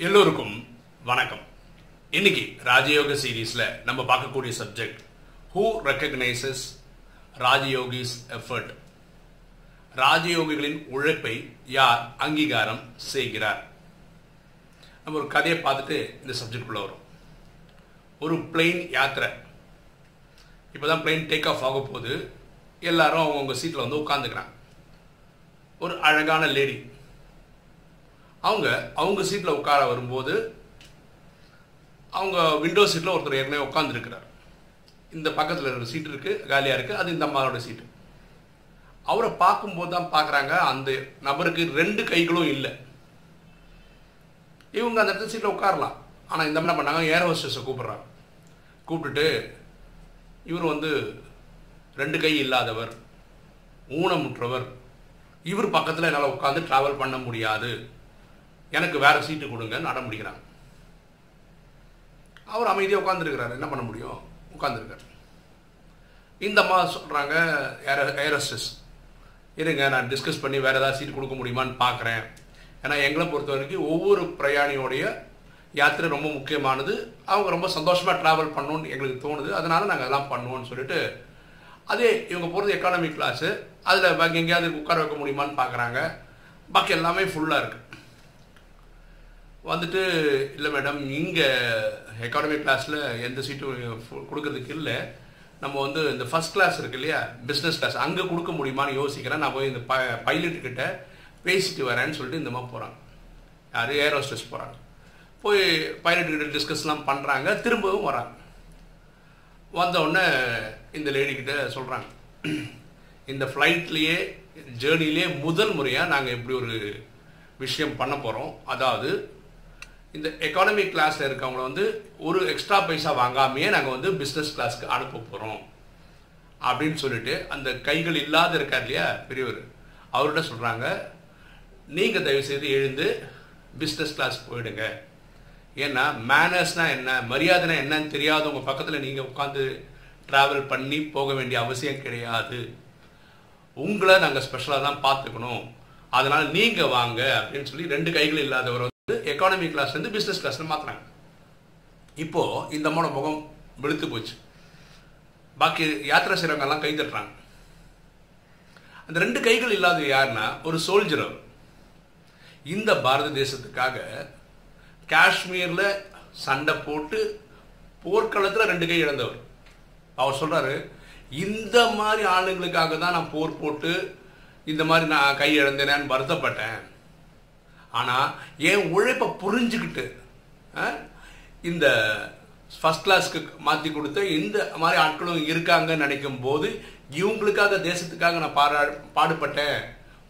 எல்லோருக்கும் வணக்கம். இன்னைக்கு ராஜயோக சீரீஸில் நம்ம பார்க்கக்கூடிய subject who recognises Rajayogis effort ராஜயோகிகளின் உழைப்பை யார் அங்கீகாரம் செய்கிறார்? நம்ம ஒரு கதையை பார்த்துட்டு இந்த சப்ஜெக்ட்குள்ளே வரும். ஒரு பிளெயின் யாத்திரை. இப்போதான் பிளெயின் டேக் ஆஃப் ஆக போகுது. எல்லாரும் அவங்கவுங்க சீட்டில் வந்து உட்காந்துக்கிறாங்க ஒரு அழகான லேடி அவங்க அவங்க சீட்டில் உட்கார வரும்போது அவங்க விண்டோ சீட்டில் ஒருத்தர் ஏற்கனவே உட்காந்துருக்கிறார் இந்த பக்கத்தில் இருக்கிற சீட் இருக்குது காலியாக இருக்குது அது இந்த அம்மாவோட சீட்டு அவரை பார்க்கும்போது தான் பார்க்குறாங்க அந்த நபருக்கு ரெண்டு கைகளும் இல்லை. இவங்க அந்த இடத்துல சீட்டில் உட்காரலாம். ஆனால் இந்த என்ன பண்ணாங்க? ஏர் ஹோஸ்டஸை கூப்பிட்றாங்க. கூப்பிட்டுட்டு இவர் வந்து ரெண்டு கை இல்லாதவர் ஊனமுற்றவர். இவர் பக்கத்தில் என்னால் உட்காந்து ட்ராவல் பண்ண முடியாது. எனக்கு வேறு சீட்டு கொடுங்கன்னு அடம் பிடிக்கிறாங்க. அவர் அமைதியாக உட்காந்துருக்கிறாரு என்ன பண்ண முடியும்? உட்காந்துருக்காரு இந்த அம்மா சொல்கிறாங்க ஏர் ஏரஸ்டஸ் இருங்க நான் டிஸ்கஸ் பண்ணி வேறு ஏதாவது சீட் கொடுக்க முடியுமான்னு பார்க்குறேன் ஏன்னா எங்களை பொறுத்த வரைக்கும் ஒவ்வொரு பிரயாணியோடைய யாத்திரை ரொம்ப முக்கியமானது. அவங்க ரொம்ப சந்தோஷமாக ட்ராவல் பண்ணணும்னு எங்களுக்கு தோணுது. அதனால் நாங்கள் அதெல்லாம் பண்ணுவோம்னு சொல்லிட்டு அதே இவங்க போகிறது எக்கானமி கிளாஸு அதில் பாக்கி எங்கேயாவது உட்கார வைக்க முடியுமான்னு பார்க்குறாங்க பாக்கி எல்லாமே ஃபுல்லாக இருக்குது வந்துட்டு இல்லை மேடம் இங்கே எக்கானமி கிளாஸில் எந்த சீட்டும் கொடுக்கறதுக்கு இல்லை. நம்ம வந்து இந்த ஃபஸ்ட் கிளாஸ் இருக்கு இல்லையா? பிஸ்னஸ் கிளாஸ் அங்கே கொடுக்க முடியுமான்னு யோசிக்கிறேன். நான் போய் இந்த ப பைலட்டுக்கிட்ட பேசிட்டு வரேன்னு சொல்லிட்டு இந்த மாதிரி போகிறாங்க யார்? ஏர் ஹோஸ்டஸ் போகிறாங்க போய் பைலட்டுக்கிட்ட டிஸ்கஸ்லாம் பண்ணுறாங்க திரும்பவும் வராங்க. வந்தவுடனே இந்த லேடிக்கிட்ட சொல்கிறாங்க இந்த ஃப்ளைட்லேயே ஜேர்னிலேயே முதல் முறையாக நாங்கள் இப்படி ஒரு விஷயம் பண்ண போகிறோம் அதாவது இந்த எக்கானமி கிளாஸில் இருக்கவங்கள வந்து ஒரு எக்ஸ்ட்ரா பைசா வாங்காமையே நாங்கள் வந்து பிஸ்னஸ் கிளாஸ்க்கு அனுப்ப போகிறோம் அப்படின்னு சொல்லிட்டு அந்த கைகள் இல்லாத இருக்கார் இல்லையா பெரியவர் அவர்கிட்ட சொல்கிறாங்க நீங்கள் தயவுசெய்து எழுந்து பிஸ்னஸ் கிளாஸ் போயிடுங்க. ஏன்னா மேனர்ஸ்னால் என்ன மரியாதைனா என்னன்னு தெரியாதவங்க பக்கத்தில் நீங்கள் உட்காந்து ட்ராவல் பண்ணி போக வேண்டிய அவசியம் கிடையாது. உங்களை நாங்கள் ஸ்பெஷலாக தான் பார்த்துக்கணும். அதனால் நீங்கள் வாங்க அப்படின்னு சொல்லி ரெண்டு கைகள் இல்லாதவர் எக்கானமி கிளாஸ்லேருந்து பிஸ்னஸ் கிளாஸ்னு மாற்றினாங்க இப்போது இந்த அம்மாவோட முகம் வெளுத்து போச்சு. பாக்கி யாத்திரை செய்கிறவங்கெல்லாம் கை தட்டுறாங்க. அந்த ரெண்டு கைகள் இல்லாத யாருன்னா ஒரு சோல்ஜர் அவர் இந்த பாரத தேசத்துக்காக காஷ்மீரில் சண்டை போட்டு போர்க்களத்தில் ரெண்டு கை இழந்தவர். அவர் சொல்கிறாரு இந்த மாதிரி ஆளுங்களுக்காக தான் நான் போர் போட்டு இந்த மாதிரி நான் கை இழந்தேனேன்னு வருத்தப்பட்டேன். ஆனால் என் உழைப்பை புரிஞ்சுக்கிட்டு இந்த ஃபஸ்ட் கிளாஸ்க்கு மாற்றி கொடுத்த இந்த மாதிரி ஆட்களும் இருக்காங்கன்னு நினைக்கும் போது இவங்களுக்காக தேசத்துக்காக நான் பாரா பாடுபட்டேன்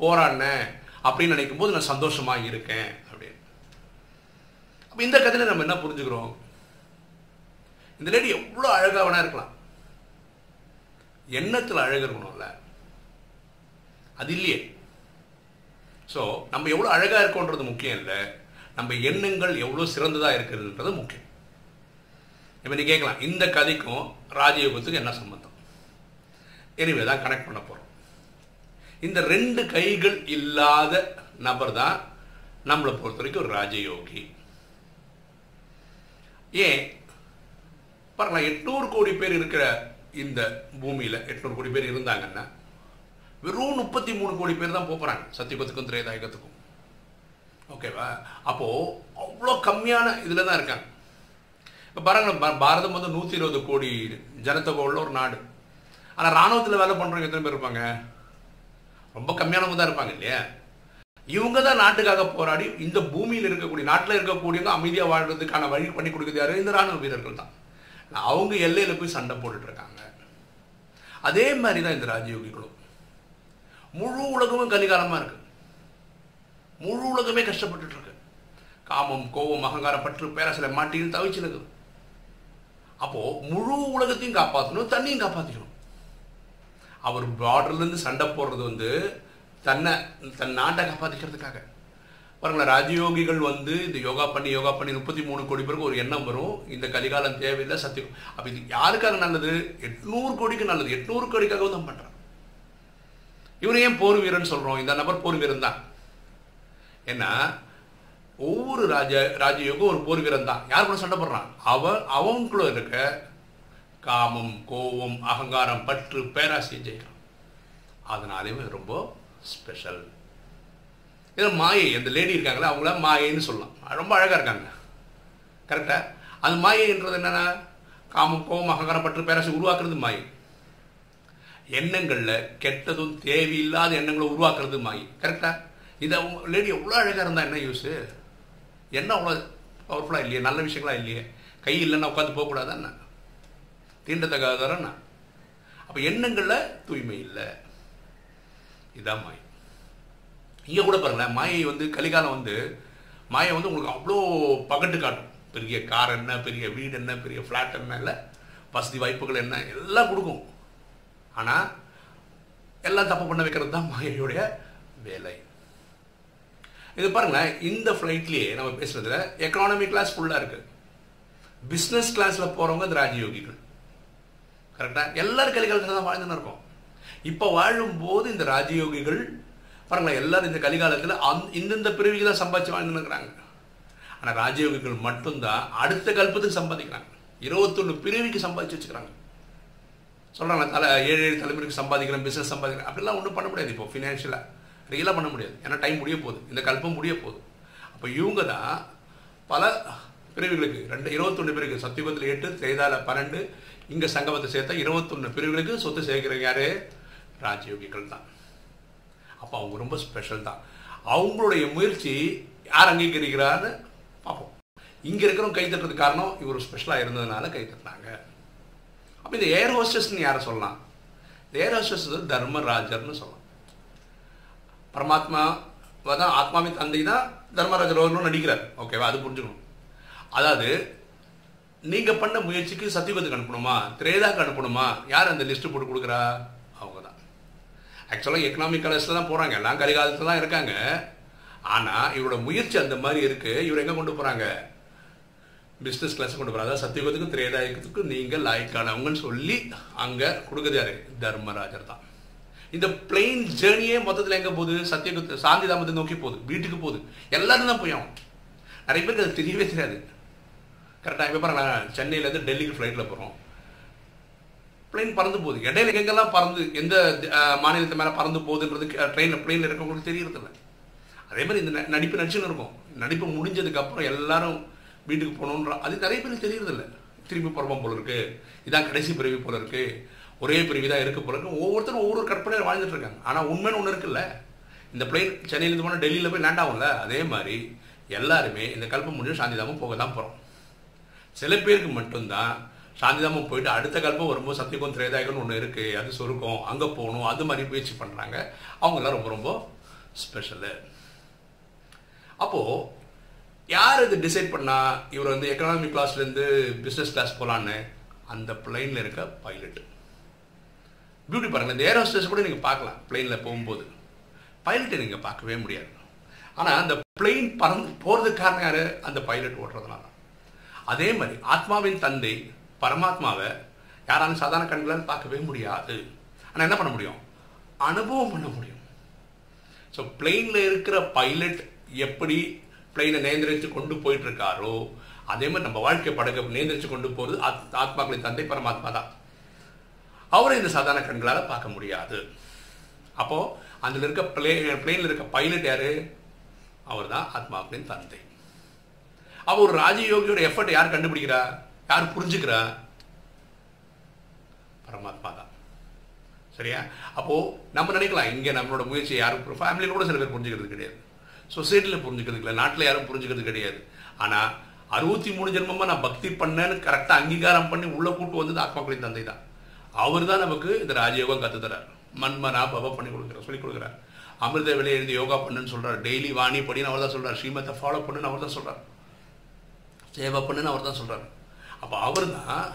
போராடினேன் அப்படின்னு நினைக்கும் போது நான் சந்தோஷமாக இருக்கேன் அப்படின்னு. அப்போ இந்த கதையில் நம்ம என்ன புரிஞ்சுக்கிறோம்? இந்த லேடி எவ்வளோ அழகாக வேணா இருக்கலாம். எண்ணத்தில் அழகு இருக்கணும்ல? அது இல்லையே. ஸோ நம்ம எவ்வளோ அழகாக இருக்கோன்றது முக்கியம் இல்லை. நம்ம எண்ணங்கள் எவ்வளோ சிறந்ததாக இருக்கிறதுன்றது முக்கியம். இப்போ நீ கேட்கலாம் இந்த கதைக்கும் ராஜயோகத்துக்கும் என்ன சம்மந்தம் எனிவே தான் கனெக்ட் பண்ண போகிறோம் இந்த ரெண்டு கைகள் இல்லாத நபர் தான் நம்மளை பொறுத்த வரைக்கும் ஒரு ராஜயோகி. ஏன்? பாருங்களா எட்நூறு கோடி பேர் இருக்கிற இந்த பூமியில் எட்நூறு கோடி பேர் இருந்தாங்கன்னா வெறும் முப்பத்தி மூணு கோடி பேர் தான் போகிறாங்க சத்தியபத்துக்கும் திரேதாயகத்துக்கும். ஓகேவா அப்போது அவ்வளோ கம்மியான இதில் தான் இருக்காங்க. இப்போ பாருங்களேன் பாரதம் வந்து நூற்றி இருபது கோடி ஜனத்தொகை உள்ள ஒரு நாடு. ஆனால் இராணுவத்தில் வேலை பண்ணுறவங்க எத்தனை பேர் இருப்பாங்க? ரொம்ப கம்மியானவங்க தான் இருப்பாங்க இல்லையா? இவங்க தான் நாட்டுக்காக போராடி இந்த பூமியில் இருக்கக்கூடிய நாட்டில் இருக்கக்கூடியவங்க அமைதியாக வாழ்கிறதுக்கான வழி பண்ணி கொடுக்குறது யாரு? இந்த ராணுவ வீரர்கள் தான். அவங்க எல்லையில் போய் சண்டை போட்டுட்ருக்காங்க அதே மாதிரி தான் இந்த ராஜயோகிகளும். முழு உலகமும் கலிகாலமாக இருக்கு. முழு உலகமே கஷ்டப்பட்டு இருக்கு காமம் கோபம் அகங்காரம் பற்று பேராசில மாட்டின்னு தவிச்சு இருக்குது அப்போ முழு உலகத்தையும் காப்பாற்றணும் தண்ணியும் காப்பாற்றிக்கணும் அவர் பார்டர்லேருந்து சண்டை போடுறது வந்து தன்னை தன் நாட்டை காப்பாற்றிக்கிறதுக்காக பாருங்களேன் ராஜயோகிகள் வந்து இந்த யோகா பண்ணி யோகா பண்ணி முப்பத்தி மூணு கோடி பேருக்கு ஒரு எண்ணம் வரும். இந்த கலிகாலம் தேவையில்லை சத்தியம். அப்போ இது யாருக்காக நல்லது? எட்நூறு கோடிக்கு நல்லது. எட்நூறு கோடிக்காகவும் தான் பண்ணுறான் இவன் ஏன் போர் வீரன் சொல்கிறோம் இந்த நபர் போர் வீரன் தான். ஏன்னா ஒவ்வொரு ராஜ ராஜயோகம் ஒரு போர் வீரன் தான். யார் கூட சண்டை போடுறான்? அவன் அவனுக்குள்ள இருக்க காமம் கோபம் அகங்காரம் பற்று பேராசையை ஜெயிக்கிறான். அதனாலே ரொம்ப ஸ்பெஷல் இதில் மாயை அந்த லேடி இருக்காங்களே அவங்கள மாயைன்னு சொல்லலாம். ரொம்ப அழகாக இருக்காங்க. கரெக்டாக அது மாயைன்றது என்னென்னா காமம் கோபம் அகங்காரம் பற்று பேராசை உருவாக்குறது மாயை. எண்ணங்களில் கெட்டதும் தேவையில்லாத எண்ணங்களை உருவாக்குறது மாயி கரெக்டா இது லேடி எவ்வளோ அழகாக இருந்தால் என்ன யூஸு என்ன அவ்வளோ பவர்ஃபுல்லாக இல்லையே? நல்ல விஷயங்களா இல்லையே? கை இல்லைன்னா உட்காந்து போகக்கூடாதாண்ணா என்ன? தீண்டத்தகாதாரன்னா அப்போ எண்ணங்களில் தூய்மை இல்லை. இதுதான் மாயை. இங்கே கூட பாருங்களேன் மாயை வந்து கலிகாலம் வந்து மாயை வந்து உங்களுக்கு அவ்வளோ பகட்டு காட்டும். பெரிய கார் என்ன பெரிய வீடு என்ன பெரிய ஃப்ளாட் என்ன இல்லை? வசதி வாய்ப்புகள் என்ன? எல்லாம் கொடுக்கும். ஆனால் எல்லாம் தப்பு பண்ண வைக்கிறது தான் மாயையுடைய வேலை. இது பாருங்களேன் இந்த ஃப்ளைட்லேயே நம்ம பேசுறதுல எக்கனாமி கிளாஸ் ஃபுல்லாக இருக்கு. பிஸ்னஸ் கிளாஸில் போகிறவங்க இந்த ராஜயோகிகள். கரெக்டாக எல்லாரும் கலிகாலத்தில் தான் வாழ்ந்துன்னு இருக்கோம். இப்போ வாழும்போது இந்த ராஜயோகிகள் பாருங்களேன் எல்லாரும் இந்த கலிகாலத்தில் அந் இந்தந்த பிரிவுக்கு தான் சம்பாதிச்சு வாழ்ந்துன்னு இருக்கிறாங்க. ஆனால் ராஜயோகிகள் மட்டும்தான் அடுத்த கல்பத்துக்கு சம்பாதிக்கிறாங்க. இருபத்தொன்று பிரிவுக்கு சம்பாதிச்சு வச்சுக்கிறாங்க. சொல்கிறாங்க தலை ஏழு ஏழு தலைமுறைக்கு சம்பாதிக்கிறேன் பிஸ்னஸ் சம்பாதிக்கிறேன். அப்படிலாம் ஒன்றும் பண்ண முடியாது இப்போ ஃபினான்ஷியலாக ரியலாக பண்ண முடியாது. ஏன்னா டைம் முடிய போகுது. இந்த கல்பம் முடிய போகுது. அப்போ இவங்க தான் பல பிரிவுகளுக்கு ரெண்டு இருபத்தொன்று பிரிவுக்கு சத்தியுகத்தில் எட்டு செய்தால பன்னெண்டு இங்கே சங்கமத்தை சேர்த்தா இருபத்தொன்று பிரிவுகளுக்கு சொத்து சேர்க்கிறவங்க யாரு? ராஜயோகிகள் தான். அப்போ அவங்க ரொம்ப ஸ்பெஷல் தான். அவங்களுடைய முயற்சி யார் அங்கீகரிக்கிறான்னு பார்ப்போம். இங்கே இருக்கிறவங்க கை தட்டுறதுக்கு காரணம் இவர் ஸ்பெஷலாக இருந்ததுனால கை தட்டினாங்க. அப்போ இந்த ஏர் ஹோஸ்டஸ்ன்னு யாரை சொல்லலாம்? இந்த ஏர் ஹோஸ்டஸ் தர்மராஜர்னு சொல்லலாம். பரமாத்மா தான் ஆத்மாவின் தந்தை தான் தர்மராஜர் அவர்களும் நடிக்கிறார். ஓகேவா அது புரிஞ்சுக்கணும். அதாவது நீங்கள் பண்ண முயற்சிக்கு சத்தியுகத்துக்கு அனுப்பணுமா? திரேதாக்கு அனுப்பணுமா? யார் அந்த லிஸ்ட்டு போட்டு கொடுக்குறா? அவங்க தான் ஆக்சுவலாக எக்கனாமிக் காலேஜில் தான் போகிறாங்க எல்லாம் கலிகாலத்தில் தான் இருக்காங்க. ஆனால் இவரோட முயற்சி அந்த மாதிரி இருக்குது இவர் எங்கே கொண்டு போகிறாங்க பிஸ்னஸ் கிளாஸ் கொண்டு போகிறார் அதாவது சத்தியுகத்துக்கும் திரேதாயத்துக்கும் நீங்கள் லாய்க்கானவங்கன்னு சொல்லி அங்கே கொடுக்குறது யாரு? தர்மராஜர் தான். இந்த பிளெயின் ஜேர்னியே மொத்தத்தில் எங்கே போகுது? சத்தியகுத்து சாந்தி தாமத்தை நோக்கி போகுது. வீட்டுக்கு போகுது. எல்லாரும் தான் போய் ஆகும் நிறைய பேருக்கு அது தெரியவே தெரியாது. கரெக்டாக இப்போ பாருங்க சென்னையிலேருந்து டெல்லிக்கு ஃப்ளைட்டில் போகிறோம் பிளெயின் பறந்து போகுது. இடையில எங்கெல்லாம் பறந்து எந்த மாநிலத்து மேலே பறந்து போகுதுன்றது ட்ரெயினில் பிளெயினில் இருக்கவங்களுக்கு தெரியறதில்ல. அதே மாதிரி இந்த நடிப்பு நடிச்சுன்னு இருக்கும். நடிப்பு முடிஞ்சதுக்கப்புறம் எல்லாரும் வீட்டுக்கு போகணுன்ற அது நிறைய பேருக்கு தெரியறதில்ல. திரும்பி பருவம் போல இருக்கு. இதான் கடைசி பிறவி போல இருக்கு. ஒரே பிறவி தான் இருக்க போல இருக்கு. ஒவ்வொருத்தரும் ஒவ்வொரு கற்பனையில் வாழ்ந்துட்டு இருக்காங்க. ஆனால் உண்மைன்னு ஒன்று இருக்குல்ல. இந்த பிளெயின் சென்னையிலேருந்து போனால் டெல்லியில் போய் லேண்ட் ஆகும்ல? அதே மாதிரி எல்லாருமே இந்த கல்பம் முடிஞ்சு சாந்திதாமம் போக தான் போகிறோம் சில பேருக்கு மட்டும்தான் சாந்திதாமம் போயிட்டு அடுத்த கல்பம் வரும்போது சத்தியகம் திரேதாயகம்னு ஒன்று இருக்குது அது சொருக்கம். அங்கே போகணும். அது மாதிரி முயற்சி பண்ணுறாங்க அவங்கெல்லாம் ரொம்ப ரொம்ப ஸ்பெஷலு அப்போது யார் இது டிசைட் பண்ணால் இவர் வந்து எக்கனாமிக் கிளாஸ்லேருந்து பிஸ்னஸ் கிளாஸ் போகலான்னு அந்த பிளெயினில் இருக்க பைலட் பியூட்டி பாருங்கள் இந்த ஏர் ஹோஸ்டஸ் கூட நீங்கள் பார்க்கலாம் பிளெயினில் போகும்போது. பைலட்டை நீங்கள் பார்க்கவே முடியாது. ஆனால் அந்த பிளெயின் பறந்து போகிறதுக்கு காரணம் யார்? அந்த பைலட் ஓட்டுறதுனால. அதே மாதிரி ஆத்மாவின் தந்தை பரமாத்மாவை யாராலும் சாதாரண கண்களால் பார்க்கவே முடியாது. ஆனால் என்ன பண்ண முடியும்? அனுபவம் பண்ண முடியும். ஸோ பிளெயினில் இருக்கிற பைலட் எப்படி பிளெயினை நேந்திரிச்சு கொண்டு போயிட்டு இருக்காரோ அதே மாதிரி நம்ம வாழ்க்கை படகு நேந்திரிச்சு கொண்டு போகிறது ஆத்மாக்களின் தந்தை பரமாத்மா தான். அவரை இந்த சாதாரண கண்களால் பார்க்க முடியாது. அப்போது அதில் இருக்க பிளே பிளெயினில் இருக்க பைலட் யார்? அவர் தான் ஆத்மாக்களின் தந்தை. அவர் ஒரு ராஜயோகியோட எஃபர்ட் யார் கண்டுபிடிக்கிறா? யார் புரிஞ்சுக்கிறா? பரமாத்மா தான். சரியா? அப்போது நம்ம நினைக்கலாம் இங்கே நம்மளோட முயற்சி யாரும் ஃபேமிலியில் கூட சில பேர் புரிஞ்சுக்கிறது கிடையாது. சொசைட்டியில் புரிஞ்சுக்கிறது இல்லை நாட்டில் யாரும் புரிஞ்சுக்கிறது கிடையாது. ஆனால் அறுபத்தி மூணு ஜென்மமாக நான் பக்தி பண்ணேன்னு கரெக்டாக அங்கீகாரம் பண்ணி உள்ளே கூட்டு வந்தது ஆத்மாக்களின் தந்தை தான் அவர் தான் நமக்கு இந்த ராஜயோகம் கற்றுத்தரார் மண்மனா பவ பண்ணி கொடுக்குறார் சொல்லிக் கொடுக்குறார். அமிர்த விலை எழுதி யோகா பண்ணுன்னு சொல்கிறார் டெய்லி வாணி படின்னு அவர் தான் சொல்கிறார் ஸ்ரீமத்தை ஃபாலோ பண்ணுன்னு அவர் தான் சொல்கிறார் சேவை பண்ணுன்னு அவர் தான் சொல்கிறார் அப்போ அவர் தான்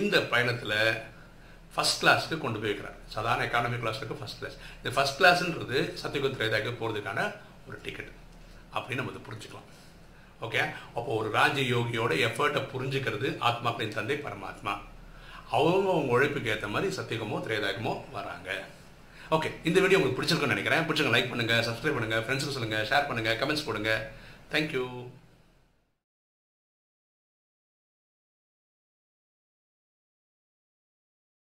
இந்த பயணத்தில் ஃபஸ்ட் கிளாஸுக்கு கொண்டு போய் வைக்கிறார். சாதாரண எக்கானமிக் கிளாஸுக்கு ஃபஸ்ட் கிளாஸ் இந்த ஃபஸ்ட் கிளாஸ்ன்றது சத்தியகுத் திரேதாக்கு போகிறதுக்கான ஒரு டிக்கெட் அப்படின்னு நம்ம இதை புரிஞ்சுக்கலாம். ஓகே அப்போ ஒரு ராஜ யோகியோட எஃபர்ட்டை புரிஞ்சுக்கிறது ஆத்மாக்களின் தந்தை பரமாத்மா. அவங்க அவங்க உழைப்புக்கு ஏற்ற மாதிரி சத்தியகமோ திரேதாயகமோ வராங்க. ஓகே இந்த வீடியோ உங்களுக்கு பிடிச்சிருக்குன்னு நினைக்கிறேன். பிடிச்சிருங்க லைக் பண்ணுங்கள் சப்ஸ்கிரைப் பண்ணுங்கள் ஃப்ரெண்ட்ஸுக்கு சொல்லுங்கள் ஷேர் பண்ணுங்கள் கமெண்ட்ஸ் போடுங்க. தேங்க்யூ